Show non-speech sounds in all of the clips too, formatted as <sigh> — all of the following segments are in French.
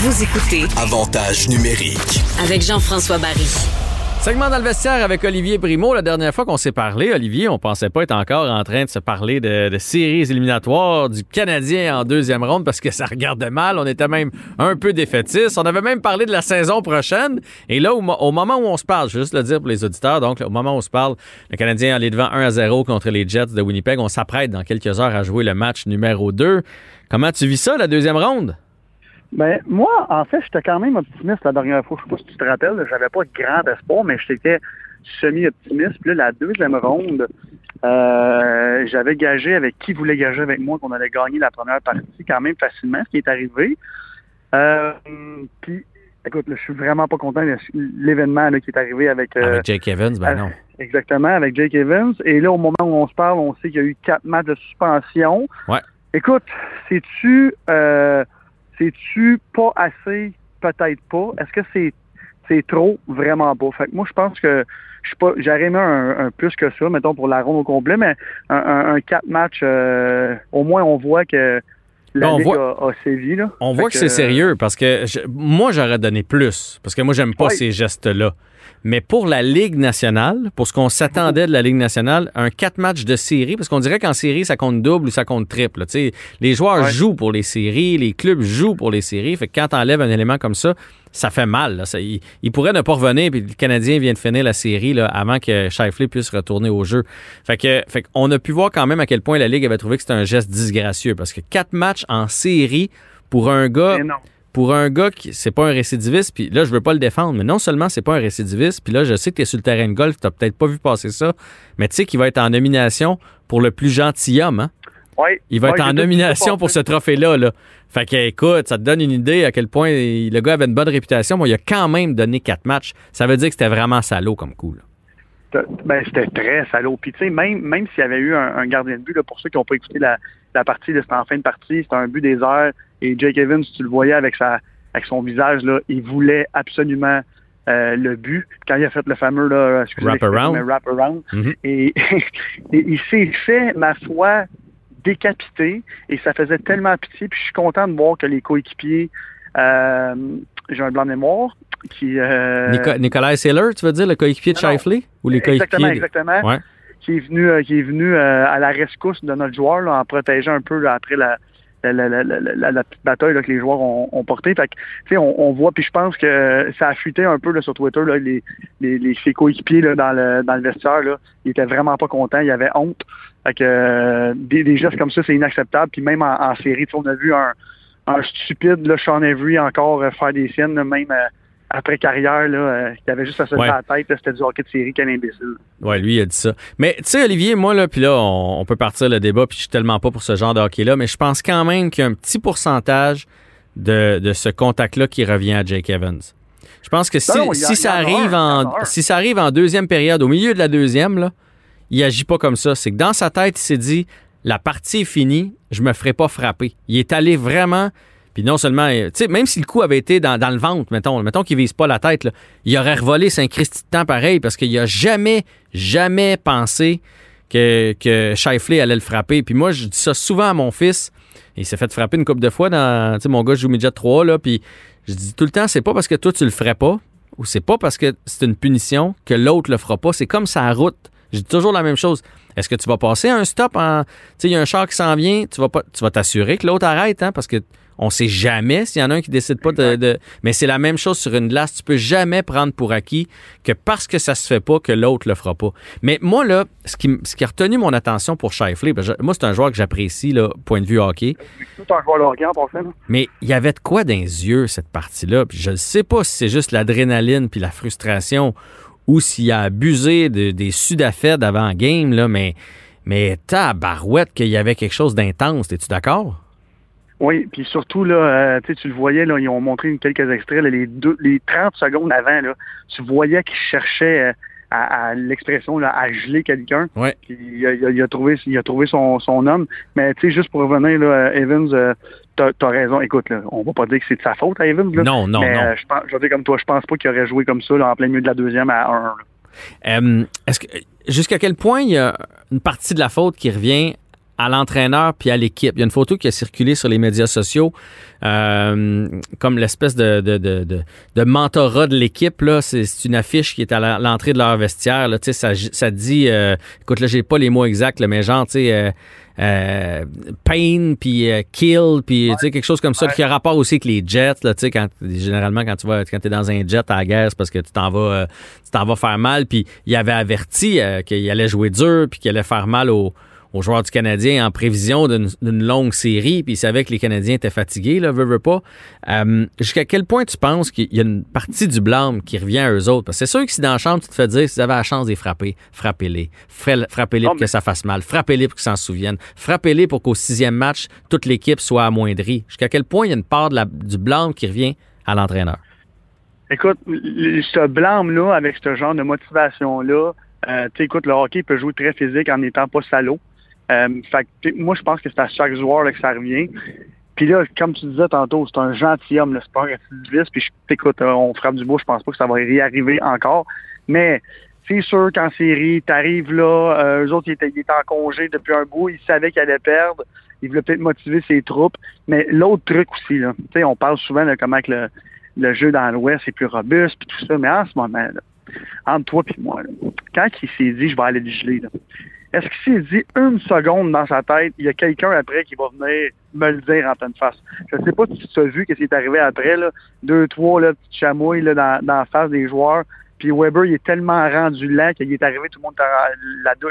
Vous écoutez Avantage numérique. avec Jean-François Barry. Segment dans le vestiaire avec Olivier Primo. La dernière fois qu'on s'est parlé, Olivier, on pensait pas être encore en train de se parler de, de séries éliminatoires du Canadien en deuxième ronde parce que ça regardait mal. On était même un peu défaitiste. On avait même parlé de la saison prochaine. Et là, au, mo- au moment où on se parle, je vais juste le dire pour les auditeurs, donc au moment où on se parle, le Canadien allait devant 1 à 0 contre les Jets de Winnipeg. On s'apprête dans quelques heures à jouer le match numéro 2. Comment tu vis ça, la deuxième ronde? Ben, moi, en fait, j'étais quand même optimiste la dernière fois. Je sais pas si tu te rappelles, j'avais pas grand espoir, mais j'étais semi-optimiste. Puis là, la deuxième ronde, euh, j'avais gagé avec qui voulait gager avec moi qu'on allait gagner la première partie quand même facilement, ce qui est arrivé. Euh, puis, écoute, là, je suis vraiment pas content de l'événement là, qui est arrivé avec... euh, Avec Jake Evans? Ben non. Exactement, avec Jake Evans. Et là, au moment où on se parle, on sait qu'il y a eu quatre matchs de suspension. Ouais. Écoute, c'est-tu euh, c'est-tu pas assez? Peut-être pas. Est-ce que c'est c'est trop? Vraiment pas. Fait que moi, je pense que je suis pas. J'aurais aimé un, un plus que ça, mettons, pour la ronde au complet, mais un, un, un quatre matchs, euh, au moins on voit que la on Ligue voit- a, a sévi. Là. On Fait voit que, c'est sérieux parce que je- moi, j'aurais donné plus parce que moi, j'aime pas ces gestes-là. Mais pour la Ligue nationale, pour ce qu'on s'attendait de la Ligue nationale, un quatre matchs de série, parce qu'on dirait qu'en série, ça compte double ou ça compte triple. là. Tu sais, Les joueurs Ouais. jouent pour les séries, les clubs jouent pour les séries. Fait que quand t'enlèves un élément comme ça, ça fait mal. là. Ça- il, il pourrait ne pas revenir, puis le Canadien vient de finir la série là, avant que Shifley puisse retourner au jeu. Fait que, fait qu'on a pu voir quand même à quel point la Ligue avait trouvé que c'était un geste disgracieux, parce que quatre matchs en série pour un gars pour un gars qui c'est pas un récidiviste, puis là je veux pas le défendre, mais non seulement c'est pas un récidiviste, puis là je sais que tu es sur le terrain de golf, t'as peut-être pas vu passer ça, mais tu sais qu'il va être en nomination pour le plus gentilhomme, hein? Il va être en nomination pour ce trophée-là. Là. Fait que, écoute, ça te donne une idée à quel point le gars avait une bonne réputation. Moi, il a quand même donné quatre matchs. Ça veut dire que c'était vraiment salaud comme coup. là. Ben, c'était très salaud. Puis, tu sais, même, même s'il y avait eu un, un gardien de but, là, pour ceux qui n'ont pas écouté la, la partie, c'était en fin de partie, c'était un but des heures. Et Jake Evans, tu le voyais avec, sa, avec son visage, là, il voulait absolument euh, le but. Quand il a fait le fameux, là, excusez Wrap-around. mais wrap-around. Mhm. Et, <laughs> et il s'est fait, ma foi, décapité. Et ça faisait tellement pitié. Puis, je suis content de voir que les coéquipiers, euh, j'ai un blanc de mémoire, qui... euh, Nico- Nicolas Saylor, tu veux dire, le coéquipier de. Shifley? Ou les Exactement, coéquipiers? de- exactement. Ouais. Qui est venu, euh, qui est venu à la rescousse de notre joueur là, en protégeant un peu là, après la, la, la, la, la- petite bataille là, que les joueurs ont, ont portée. Fait que, on, on voit, puis je pense que ça a fuité un peu là, sur Twitter, là, les, les, les, ses coéquipiers dans, le, dans le vestiaire, là, ils étaient vraiment pas contents, ils avaient honte. Fait que euh, des, des gestes comme ça, c'est inacceptable. Puis même en, en série, on a vu un, un stupide, là, Sean Avery, encore euh, faire des siennes, même euh, après carrière, là, euh, qui avait juste à se Ouais. la tête, c'était du hockey de série, quel imbécile. Ouais, lui, il a dit ça. Mais tu sais, Olivier, moi, là, puis là, on, on peut partir le débat, puis je suis tellement pas pour ce genre de hockey-là, mais je pense quand même qu'il y a un petit pourcentage de, de ce contact-là qui revient à Jake Evans. Je pense que Non, a- ça arrive en en si ça arrive en deuxième période, au milieu de la deuxième, là, il agit pas comme ça. C'est que dans sa tête, il s'est dit la partie est finie, je me ferai pas frapper. Il est allé vraiment. Puis non seulement, euh, tu sais, même si le coup avait été dans, le ventre, mettons, mettons qu'il vise pas la tête, là, il aurait revolé Saint-Christy de temps pareil parce qu'il a jamais, jamais pensé que, que allait le frapper. Puis moi, je dis ça souvent à mon fils. Il s'est fait frapper une couple de fois dans, tu sais, mon gars joue midget 3, là, puis je dis tout le temps, c'est pas parce que toi tu le ferais pas, ou c'est pas parce que c'est une punition que l'autre le fera pas. C'est comme sa route. Je dis toujours la même chose. Est-ce que tu vas passer un stop en. Tu sais, il y a un char qui s'en vient, tu vas pas. Tu vas t'assurer que l'autre arrête, hein, parce que on sait jamais s'il y en a un qui décide pas de. de- Mais c'est la même chose sur une glace. Tu peux jamais prendre pour acquis que parce que ça se fait pas, que l'autre le fera pas. Mais moi, là, ce qui, m- ce qui a retenu mon attention pour Shifley, parce que je- moi, c'est un joueur que j'apprécie, là, point de vue hockey. Tout un joueur de hockey en passant. là. Mais il y avait de quoi dans les yeux, cette partie-là. Puis je ne sais pas si c'est juste l'adrénaline puis la frustration ou s'il a abusé de- des sudafeds avant game, là, mais, mais tabarouette qu'il y avait quelque chose d'intense. Es-tu d'accord? Oui, puis surtout, là, euh, tu sais, tu le voyais, là, ils ont montré quelques extraits, là, les, deux, les 30 secondes avant, là, tu voyais qu'ils cherchaient euh, à, à l'expression, à geler quelqu'un. Ouais. Il a, il a- il a trouvé, il a trouvé son, son homme. Mais tu sais, juste pour revenir, là, Evans, euh, t'as as raison. Écoute, là, on va pas dire que c'est de sa faute à Evans. Là, Non, non, mais, non. euh, je, pense, je vais dire comme toi, je pense pas qu'il aurait joué comme ça là, en plein milieu de la deuxième à 1 Euh, est-ce que jusqu'à quel point il y a une partie de la faute qui revient à l'entraîneur puis à l'équipe. Il y a une photo qui a circulé sur les médias sociaux euh, comme l'espèce de, de, de, de, mentorat de l'équipe. Là. C'est, une affiche qui est à l'entrée de leur vestiaire. Là. Ça, ça dit, euh, écoute, là, j'ai pas les mots exacts, mais genre, tu sais, euh, euh, pain puis kill puis sais quelque chose comme ça qui a rapport aussi avec les jets là tu sais quand généralement quand tu vas quand es dans un jet à la guerre c'est parce que tu t'en vas tu t'en vas faire mal puis il avait averti qu'il allait jouer dur puis qu'il allait faire mal aux aux joueurs du Canadien en prévision d'une longue série, puis ils savaient que les Canadiens étaient fatigués, là, veux, veux pas. Euh, jusqu'à quel point tu penses qu'il y a une partie du blâme qui revient à eux autres? Parce que c'est sûr que si dans la chambre, tu te fais dire, si vous avez la chance de les frapper, frappez-les. Frappez-les pour que ça fasse mal. Frappez-les pour qu'ils s'en souviennent. Frappez-les pour qu'au sixième match, toute l'équipe soit amoindrie. Jusqu'à quel point il y a une part du blâme qui revient à l'entraîneur? Écoute, ce blâme-là, avec ce genre de motivation-là, euh, tu écoute, le hockey peut jouer très physique en n'étant pas salaud. Euh, moi, je pense que c'est à chaque joueur là, que ça revient. Puis là, comme tu disais tantôt, c'est un gentilhomme, le sport récidiviste. Puis écoute, euh, on frappe du bout, je pense pas que ça va y arriver encore. Mais c'est sûr qu'en série, t'arrives là, euh, eux autres, ils étaient, en congé depuis un bout, ils savaient qu'ils allaient perdre. Ils voulaient peut-être motiver ses troupes. Mais l'autre truc aussi, là, on parle souvent de comment que le, le jeu dans l'Ouest est plus robuste, puis tout ça. Mais en ce moment, là, entre toi et moi, quand il s'est dit, je vais aller geler, là, est-ce qu'il s'est dit une seconde dans sa tête, il y a quelqu'un après qui va venir me le dire en pleine face? Je ne sais pas si tu as vu ce qui est arrivé après, deux, trois là, petites chamouilles dans, la face des joueurs. Puis Weber, il est tellement rendu lent qu'il est arrivé, tout le monde,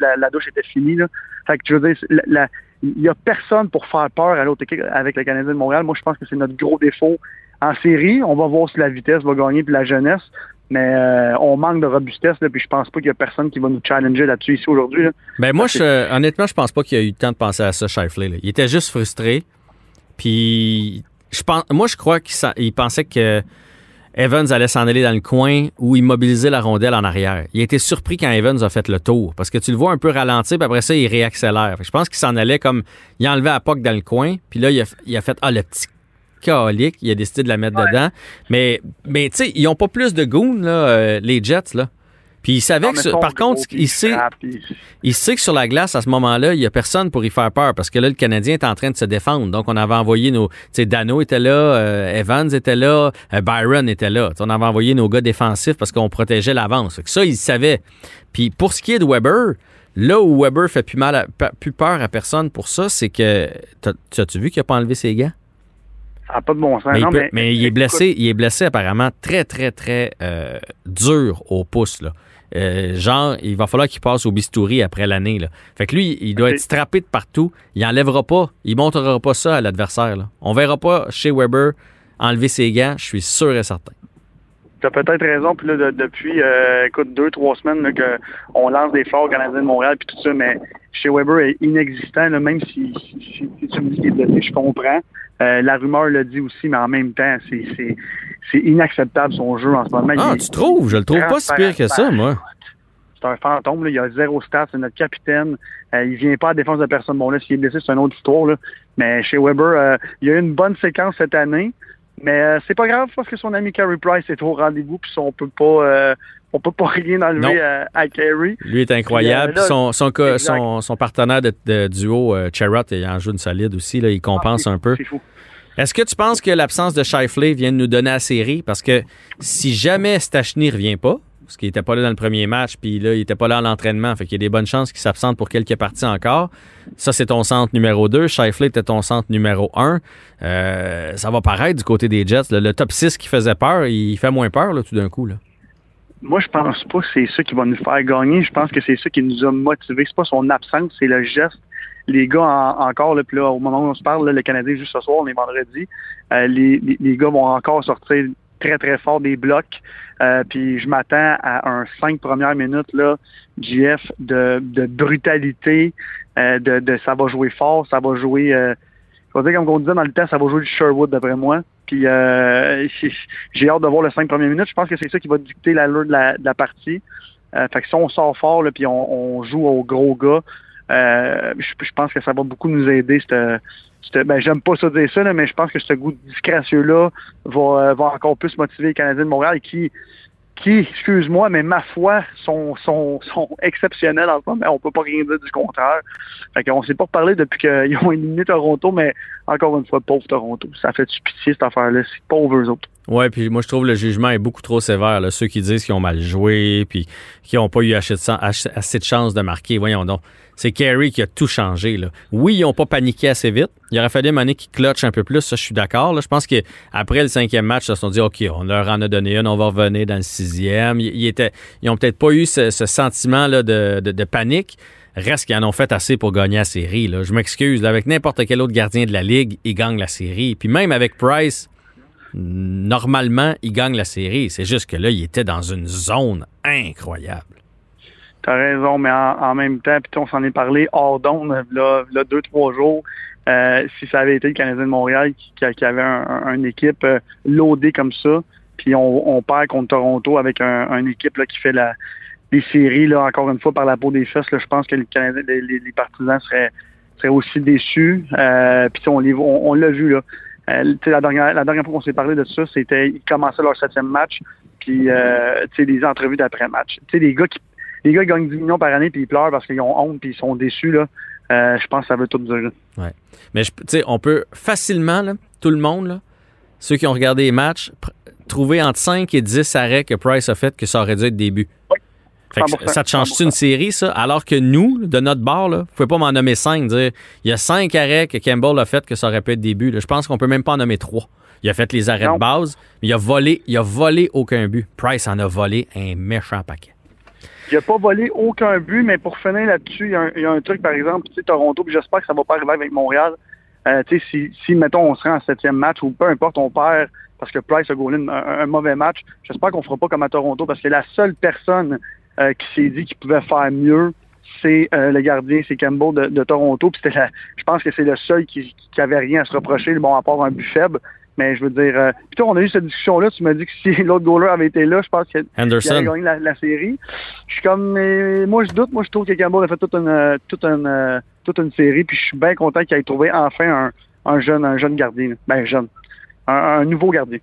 la, la, douche était finie. Fait que je veux dire, il n'y a personne pour faire peur à l'autre équipe avec le Canadien de Montréal. Moi, je pense que c'est notre gros défaut en série. On va voir si la vitesse va gagner puis la jeunesse. Mais euh, on manque de robustesse, là, puis je pense pas qu'il y a personne qui va nous challenger là-dessus ici aujourd'hui. Ben moi, je, honnêtement, je pense pas qu'il y a eu le temps de penser à ça, Shifley. Il était juste frustré. Puis je pense, moi, je crois qu'il pensait que Evans allait s'en aller dans le coin ou immobiliser la rondelle en arrière. Il a été surpris quand Evans a fait le tour parce que tu le vois un peu ralentir, puis après ça, il réaccélère. Je pense qu'il s'en allait comme. Il a enlevé la POC dans le coin, puis là, il a, il a fait Ah, le petit calique. Il a décidé de la mettre dedans. Mais, mais tu sais, ils n'ont pas plus de goût, là, euh, les Jets, là. Puis il savait que, par contre, il sait, il sait que sur la glace, à ce moment-là, il n'y a personne pour y faire peur parce que là, le Canadien est en train de se défendre. Donc, on avait envoyé nos. Tu sais, Dano était là, euh, Evans était là, euh, Byron était là. on avait envoyé nos gars défensifs parce qu'on protégeait l'avance. Ça, il savait. Puis pour ce qui est de Weber, là où Weber fait plus, mal plus peur à personne pour ça, c'est que. As-tu vu qu'il n'a pas enlevé ses gars? Ça pas de bon sens. Mais, il, est blessé, il est blessé apparemment très, très, très euh, dur au pouce. Là. Euh, genre, il va falloir qu'il passe au bistouri après l'année. Fait que lui, il doit être strappé de partout. Il enlèvera pas. Il montrera pas ça à l'adversaire. On verra pas chez Weber enlever ses gants, je suis sûr et certain. Tu as peut-être raison. Puis là, depuis, euh, écoute, deux, trois semaines qu'on lance des forts Canadiens de Montréal puis tout ça, mais chez Weber est inexistant, même si, tu me dis qu'il est blessé, je comprends. Euh, la rumeur le dit aussi, mais en même temps, c'est inacceptable son jeu en ce moment. Ah, tu trouves? Je le trouve pas si pire que ça, moi. C'est un fantôme, là. il a zéro stats, c'est notre capitaine. Euh, il vient pas à défense de personne. Bon, là, s'il est blessé, c'est une autre histoire. Là. Mais chez Weber, euh, il y a eu une bonne séquence cette année. Mais c'est pas grave parce que son ami Carey Price est au rendez-vous, puis on peut pas on peut pas <laughs> rien enlever à, à, Carey. Lui est incroyable. son, son, son, partenaire de, duo, euh, il en joue une solide aussi. Là, il compense ah, un peu. Est-ce que tu penses que l'absence de Shifley vient de nous donner la série? Parce que si jamais Stachny revient pas, parce qu'il n'était pas là dans le premier match, puis là, il n'était pas là à l'entraînement, fait qu'il y a des bonnes chances qu'il s'absente pour quelques parties encore. Ça, c'est ton centre numéro 2. Shifley était ton centre numéro 1. Euh, ça va paraître du côté des Jets. Le top 6 qui faisait peur, il fait moins peur là, tout d'un coup. Là. Moi, je pense pas que c'est ça qui va nous faire gagner. Je pense que c'est ça qui nous a motivés. C'est pas son absence, c'est le geste. Les gars, encore, là, là, au moment où on se parle, le Canadien, juste ce soir, on est vendredi, euh, les, les, gars vont encore sortir très, très fort des blocs. Euh, puis je m'attends à un cinq premières minutes, là, GF, de, de brutalité, euh, de, de ça va jouer fort, ça va jouer je vais dire, comme on disait dans le temps, ça va jouer du Sherwood d'après moi. Puis euh, j'ai hâte de voir les cinq premières minutes. Je pense que c'est ça qui va dicter l'allure de la, de la partie. Euh, fait que si on sort fort là, puis on, on joue au gros gars, euh, je, pense que ça va beaucoup nous aider. Ben, j'aime pas ça dire ça, mais je pense que ce goût disgracieux-là va, va encore plus motiver les Canadiens de Montréal qui, qui, excuse-moi, mais ma foi, sont, sont, sont exceptionnels en ce moment. On peut pas rien dire du contraire. Fait qu'on s'est pas parlé depuis qu'ils ont éliminé Toronto, mais encore une fois, pauvre Toronto. Ça fait du pitié cette affaire-là. C'est pauvre eux autres. Ouais, puis moi je trouve le jugement est beaucoup trop sévère. Ceux qui disent qu'ils ont mal joué, puis qui n'ont pas eu assez de, chance de marquer. Voyons donc. C'est Kerry qui a tout changé. Oui, ils n'ont pas paniqué assez vite. Il aurait fallu une qui clutch un peu plus. Ça, je suis d'accord. Je pense qu'après le cinquième match, ils se sont dit OK, on leur en a donné une, on va revenir dans le sixième. Ils, étaient, ils peut-être pas eu ce, sentiment de, panique. Reste qu'ils en ont fait assez pour gagner la série. Je m'excuse. Avec n'importe quel autre gardien de la Ligue, ils gagnent la série. Puis même avec Price, normalement, il gagne la série. C'est juste que là, il était dans une zone incroyable. T'as raison, mais en, même temps, puis on s'en est parlé hors d'onde, là, deux, trois jours. Euh, si ça avait été le Canadien de Montréal qui, avait une équipe euh, loadée comme ça, puis on, perd contre Toronto avec une équipe qui fait la, les séries, là, encore une fois, par la peau des fesses, je pense que les, partisans seraient, aussi déçus. Euh, puis on, l'a vu, là. Euh, la, dernière, fois qu'on s'est parlé de ça, c'était ils commençaient leur septième match, puis euh, les entrevues d'après-match. Les gars qui gagnent 10 millions par année puis ils pleurent parce qu'ils ont honte puis ils sont déçus là. Euh, je pense que ça veut tout dire. Ouais. Mais tu sais, on peut facilement tout le monde ceux qui ont regardé les matchs trouver entre 5 et 10 arrêts que Price a fait que ça aurait dû être début. Ça te change-tu une série, ça? Alors que nous, de notre bord, là, vous pouvez pas m'en nommer cinq, dire il y a cinq arrêts que Campbell a fait que ça aurait pu être début. Je pense qu'on peut même pas en nommer trois. Il a fait les arrêts de base, mais il a volé, il a volé aucun but. Price en a volé un méchant paquet. Il n'a pas volé aucun but, mais pour finir là-dessus, il y, a un truc, par exemple, tu sais, Toronto, puis j'espère que ça va pas arriver avec Montréal. Euh, tu sais, si, si, mettons, on se rend en septième match ou peu importe, on perd parce que Price a goalé un, un, mauvais match, j'espère qu'on fera pas comme à Toronto parce que la seule personne euh, qui s'est dit qu'il pouvait faire mieux, c'est euh, le gardien, c'est Campbell de, Toronto. Puis je pense que c'est le seul qui, qui avait rien à se reprocher, bon, à part un but faible. Mais je veux dire, euh, toi, on a eu cette discussion-là. Tu m'as dit que si <laughs> l'autre goaler avait été là, je pense qu'il aurait gagné la, série. Je suis comme, mais moi, je doute. Moi, je trouve que Campbell a fait toute une, toute une, toute une série. Puis je suis bien content qu'il ait trouvé enfin un, un, jeune, un jeune gardien. Ben, jeune. un nouveau gardien.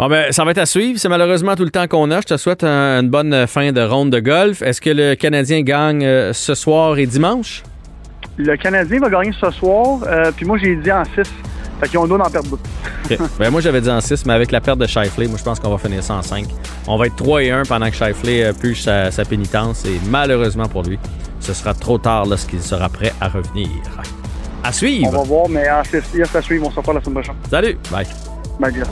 Bon, ben, ça va être à suivre. C'est malheureusement tout le temps qu'on a. Je te souhaite une bonne fin de ronde de golf. Est-ce que le Canadien gagne euh, ce soir et dimanche? Le Canadien va gagner ce soir, euh, puis moi, j'ai dit en 6. Fait qu'ils ont le d'en perdre beaucoup. ben, moi, j'avais dit en 6, mais avec la perte de Shifley, moi, je pense qu'on va finir ça en 5. On va être 3 et 1 pendant que Shifley euh, puge sa, sa pénitence, et malheureusement pour lui, ce sera trop tard lorsqu'il sera prêt à revenir. À suivre! On va voir, mais en 6, il y a à suivre. On se revoit la semaine prochaine. Salut! Bye! Bye, bien.